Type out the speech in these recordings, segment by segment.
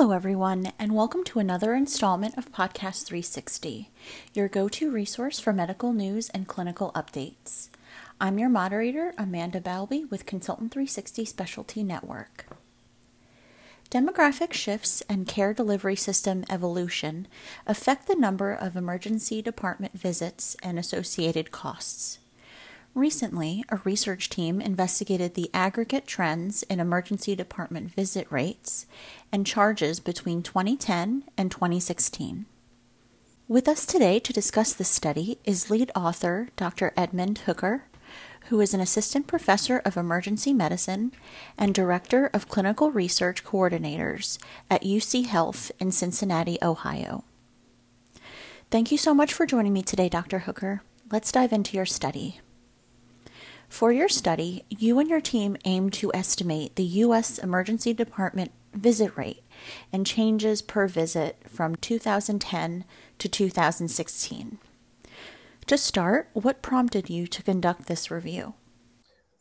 Hello, everyone, and welcome to another installment of Podcast 360, your go to resource for medical news and clinical updates. I'm your moderator, Amanda Balbi, with Consultant 360 Specialty Network. Demographic shifts and care delivery system evolution affect the number of emergency department visits and associated costs. Recently, a research team investigated the aggregate trends in emergency department visit rates and charges between 2010 and 2016. With us today to discuss this study is lead author Dr. Edmund Hooker, who is an assistant professor of emergency medicine and director of clinical research coordinators at UC Health in Cincinnati, Ohio. Thank you so much for joining me today, Dr. Hooker. Let's dive into your study. For your study, you and your team aim to estimate the U.S. Emergency Department visit rate and changes per visit from 2010 to 2016. To start, what prompted you to conduct this review?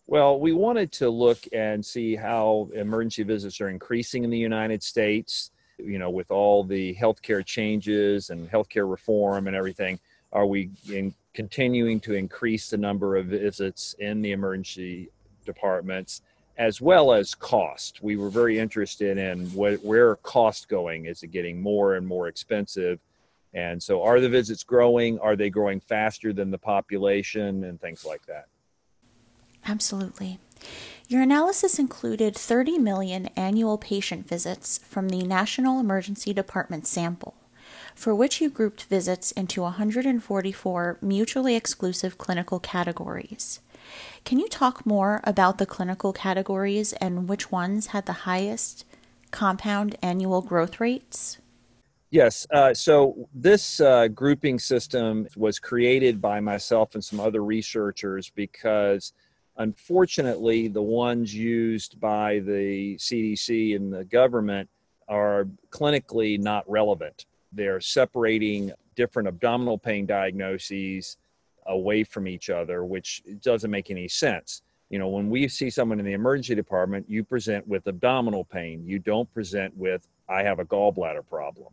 Well, we wanted to look and see how emergency visits are increasing in the United States. You know, with all the healthcare changes and healthcare reform and everything, are we in continuing to increase the number of visits in the emergency departments as well as cost. We were very interested in where cost going. Is it getting more and more expensive? And so, are the visits growing? Are they growing faster than the population and things like that? Absolutely. Your analysis included 30 million annual patient visits from the National Emergency Department sample for which you grouped visits into 144 mutually exclusive clinical categories. Can you talk more about the clinical categories and which ones had the highest compound annual growth rates? Yes. Uh, so this uh, grouping system was created by myself and some other researchers because unfortunately the ones used by the CDC and the government are clinically not relevant. They're separating different abdominal pain diagnoses away from each other, which doesn't make any sense. You know, when we see someone in the emergency department, you present with abdominal pain. You don't present with, I have a gallbladder problem.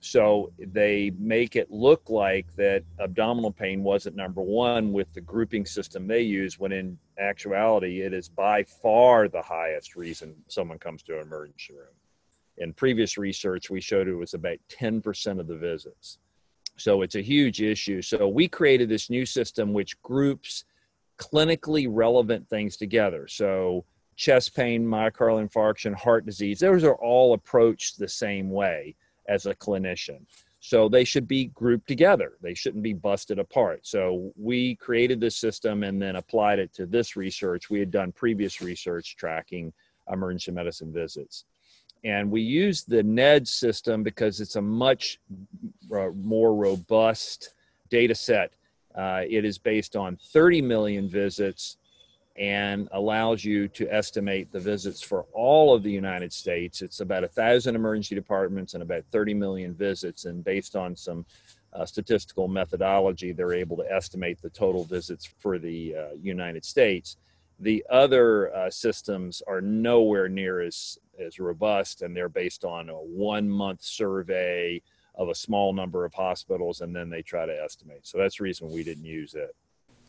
So they make it look like that abdominal pain wasn't number one with the grouping system they use, when in actuality, it is by far the highest reason someone comes to an emergency room in previous research, we showed it was about 10% of the visits. So it's a huge issue. So we created this new system which groups clinically relevant things together. So chest pain, myocardial infarction, heart disease, those are all approached the same way as a clinician. So they should be grouped together. They shouldn't be busted apart. So we created this system and then applied it to this research. We had done previous research tracking emergency medicine visits and we use the NED system because it's a much uh, more robust data set. Uh, it is based on 30 million visits and allows you to estimate the visits for all of the United States. It's about a thousand emergency departments and about 30 million visits, and based on some uh, statistical methodology, they're able to estimate the total visits for the uh, United States. The other uh, systems are nowhere near as as robust, and they're based on a one month survey of a small number of hospitals, and then they try to estimate. So that's the reason we didn't use it.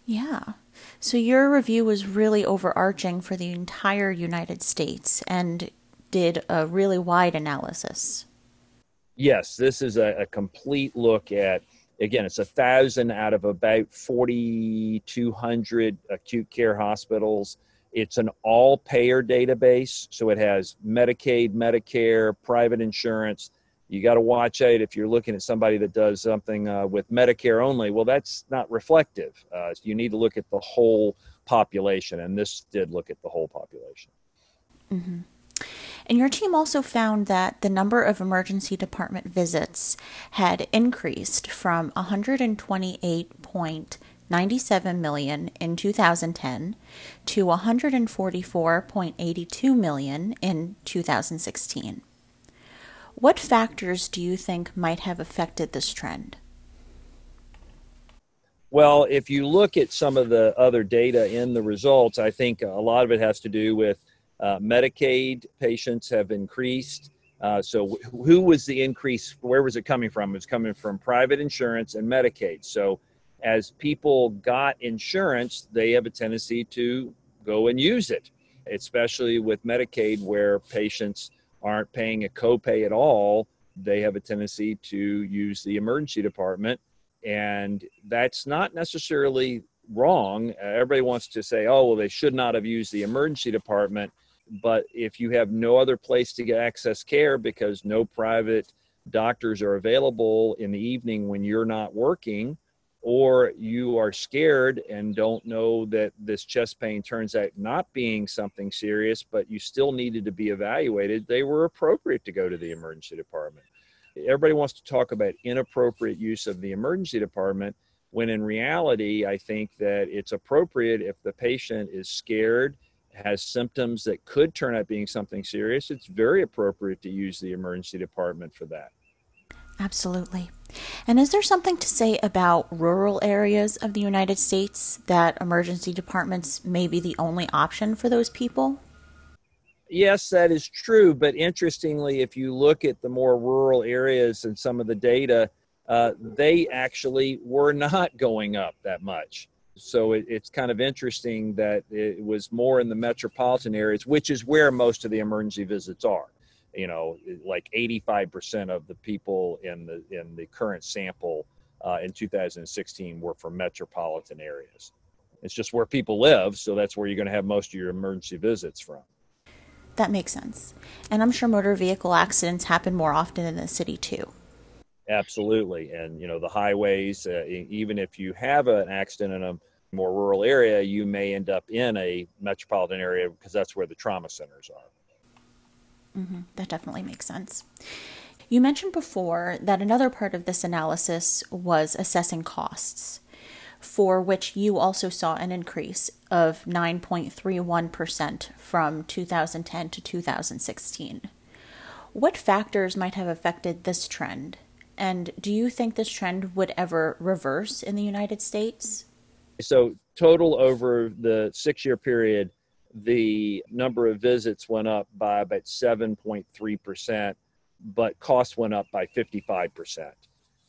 Yeah. So your review was really overarching for the entire United States and did a really wide analysis. Yes, this is a, a complete look at again, it's a thousand out of about 4,200 acute care hospitals. It's an all payer database, so it has Medicaid, Medicare, private insurance. You got to watch out if you're looking at somebody that does something uh, with Medicare only. Well, that's not reflective. Uh, you need to look at the whole population, and this did look at the whole population. Mm-hmm. And your team also found that the number of emergency department visits had increased from 128.97 million in 2010 to 144.82 million in 2016. What factors do you think might have affected this trend? Well, if you look at some of the other data in the results, I think a lot of it has to do with uh, Medicaid patients have increased. Uh, so, who was the increase? Where was it coming from? It was coming from private insurance and Medicaid. So, as people got insurance, they have a tendency to go and use it, especially with Medicaid, where patients aren't paying a copay at all. They have a tendency to use the emergency department. And that's not necessarily wrong. Everybody wants to say, oh, well, they should not have used the emergency department. But if you have no other place to get access care because no private doctors are available in the evening when you're not working, or you are scared and don't know that this chest pain turns out not being something serious, but you still needed to be evaluated, they were appropriate to go to the emergency department. Everybody wants to talk about inappropriate use of the emergency department when in reality, I think that it's appropriate if the patient is scared, has symptoms that could turn out being something serious, it's very appropriate to use the emergency department for that. Absolutely. And is there something to say about rural areas of the United States that emergency departments may be the only option for those people? Yes, that is true. But interestingly, if you look at the more rural areas and some of the data, uh, they actually were not going up that much. So it, it's kind of interesting that it was more in the metropolitan areas, which is where most of the emergency visits are. You know, like 85% of the people in the in the current sample uh, in 2016 were from metropolitan areas. It's just where people live, so that's where you're going to have most of your emergency visits from. That makes sense. And I'm sure motor vehicle accidents happen more often in the city too. Absolutely. And, you know, the highways, uh, even if you have an accident in a more rural area, you may end up in a metropolitan area because that's where the trauma centers are. Mm-hmm. That definitely makes sense. You mentioned before that another part of this analysis was assessing costs, for which you also saw an increase of 9.31% from 2010 to 2016. What factors might have affected this trend? And do you think this trend would ever reverse in the United States? So, total over the six year period, the number of visits went up by about 7.3%, but cost went up by 55%.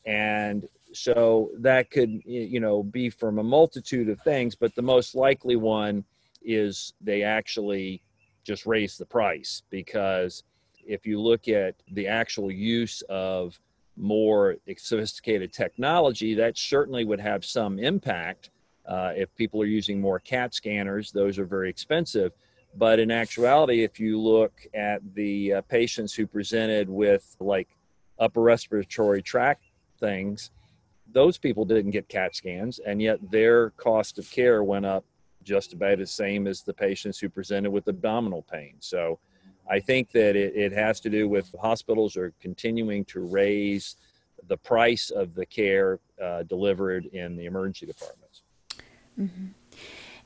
And so that could, you know, be from a multitude of things, but the most likely one is they actually just raised the price because if you look at the actual use of more sophisticated technology, that certainly would have some impact. Uh, if people are using more CAT scanners, those are very expensive. But in actuality, if you look at the uh, patients who presented with like upper respiratory tract things, those people didn't get CAT scans, and yet their cost of care went up just about the same as the patients who presented with abdominal pain. So I think that it, it has to do with hospitals are continuing to raise the price of the care uh, delivered in the emergency departments. Mm-hmm.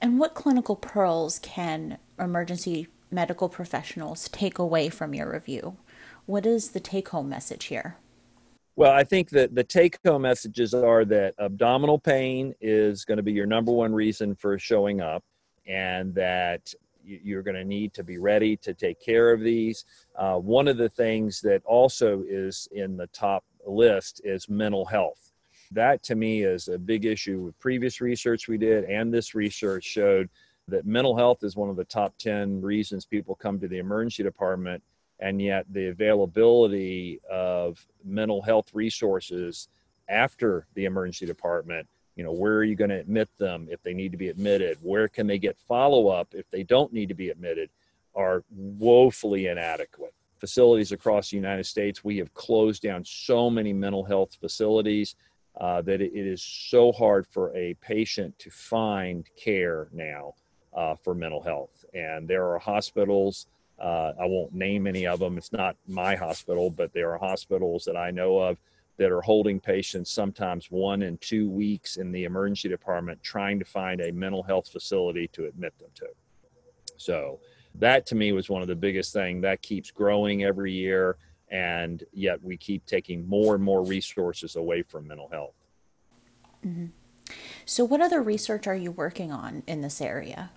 And what clinical pearls can emergency medical professionals take away from your review? What is the take home message here? Well, I think that the take home messages are that abdominal pain is going to be your number one reason for showing up, and that you're going to need to be ready to take care of these. Uh, one of the things that also is in the top list is mental health. That to me is a big issue with previous research we did, and this research showed that mental health is one of the top 10 reasons people come to the emergency department, and yet the availability of mental health resources after the emergency department you know where are you going to admit them if they need to be admitted? Where can they get follow up if they don't need to be admitted are woefully inadequate. Facilities across the united states we have closed down so many mental health facilities uh, that it is so hard for a patient to find care now uh, for mental health. And there are hospitals uh, i won't name any of them. It's not my hospital but there are hospitals that i know of that are holding patients sometimes one and two weeks in the emergency department trying to find a mental health facility to admit them to. So that to me was one of the biggest thing that keeps growing every year and yet we keep taking more and more resources away from mental health. Mm-hmm. So what other research are you working on in this area?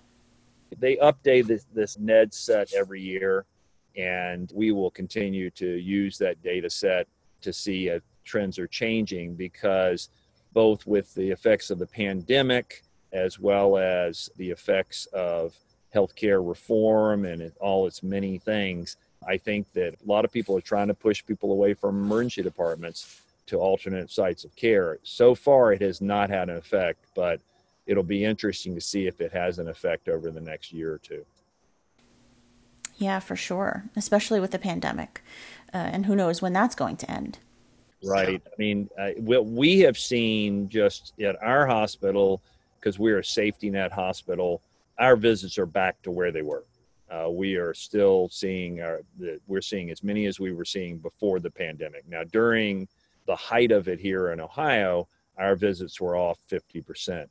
They update this, this NED set every year And we will continue to use that data set to see if trends are changing because both with the effects of the pandemic as well as the effects of healthcare reform and all its many things, I think that a lot of people are trying to push people away from emergency departments to alternate sites of care. So far, it has not had an effect, but it'll be interesting to see if it has an effect over the next year or two. Yeah, for sure, especially with the pandemic. Uh, and who knows when that's going to end. Right. I mean, uh, what we have seen just at our hospital, because we're a safety net hospital, our visits are back to where they were. Uh, we are still seeing our, the, we're seeing as many as we were seeing before the pandemic. Now, during the height of it here in Ohio, our visits were off 50%.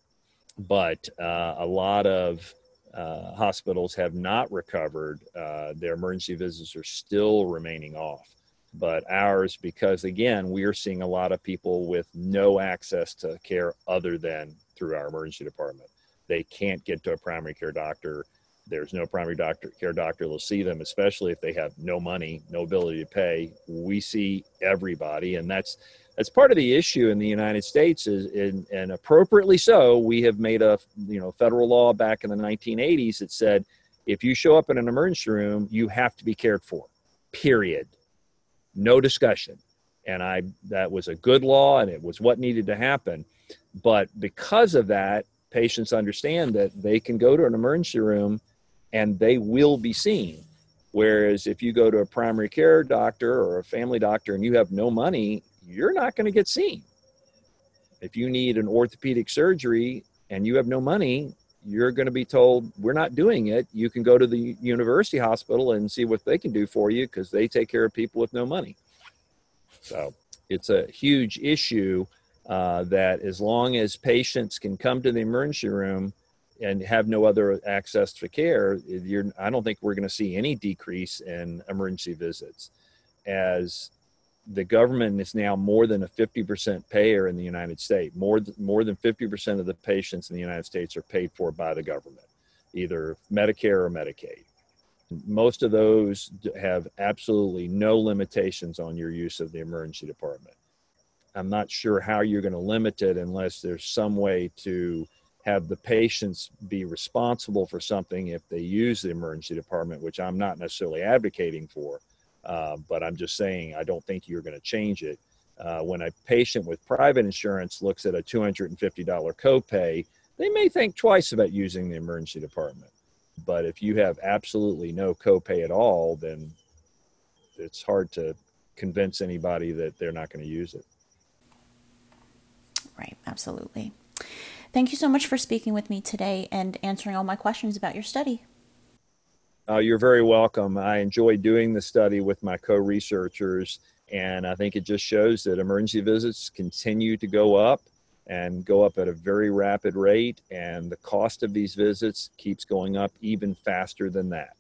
But uh, a lot of uh, hospitals have not recovered. Uh, their emergency visits are still remaining off. But ours, because again, we are seeing a lot of people with no access to care other than through our emergency department. They can't get to a primary care doctor. There's no primary doctor care doctor will see them, especially if they have no money, no ability to pay. We see everybody, and that's that's part of the issue in the United States is, in, and appropriately so, we have made a you know federal law back in the 1980s that said if you show up in an emergency room, you have to be cared for. Period. No discussion. And I that was a good law and it was what needed to happen. But because of that, patients understand that they can go to an emergency room and they will be seen. Whereas if you go to a primary care doctor or a family doctor and you have no money, you're not going to get seen. If you need an orthopedic surgery and you have no money, you're going to be told, We're not doing it. You can go to the university hospital and see what they can do for you because they take care of people with no money. So it's a huge issue uh, that as long as patients can come to the emergency room and have no other access to care, I don't think we're going to see any decrease in emergency visits. As the government is now more than a 50% payer in the United States. More, more than 50% of the patients in the United States are paid for by the government, either Medicare or Medicaid. Most of those have absolutely no limitations on your use of the emergency department. I'm not sure how you're going to limit it unless there's some way to have the patients be responsible for something if they use the emergency department, which I'm not necessarily advocating for uh, but I'm just saying, I don't think you're going to change it. Uh, when a patient with private insurance looks at a $250 copay, they may think twice about using the emergency department. But if you have absolutely no copay at all, then it's hard to convince anybody that they're not going to use it. Right, absolutely. Thank you so much for speaking with me today and answering all my questions about your study. Uh, you're very welcome. I enjoy doing the study with my co researchers, and I think it just shows that emergency visits continue to go up and go up at a very rapid rate, and the cost of these visits keeps going up even faster than that.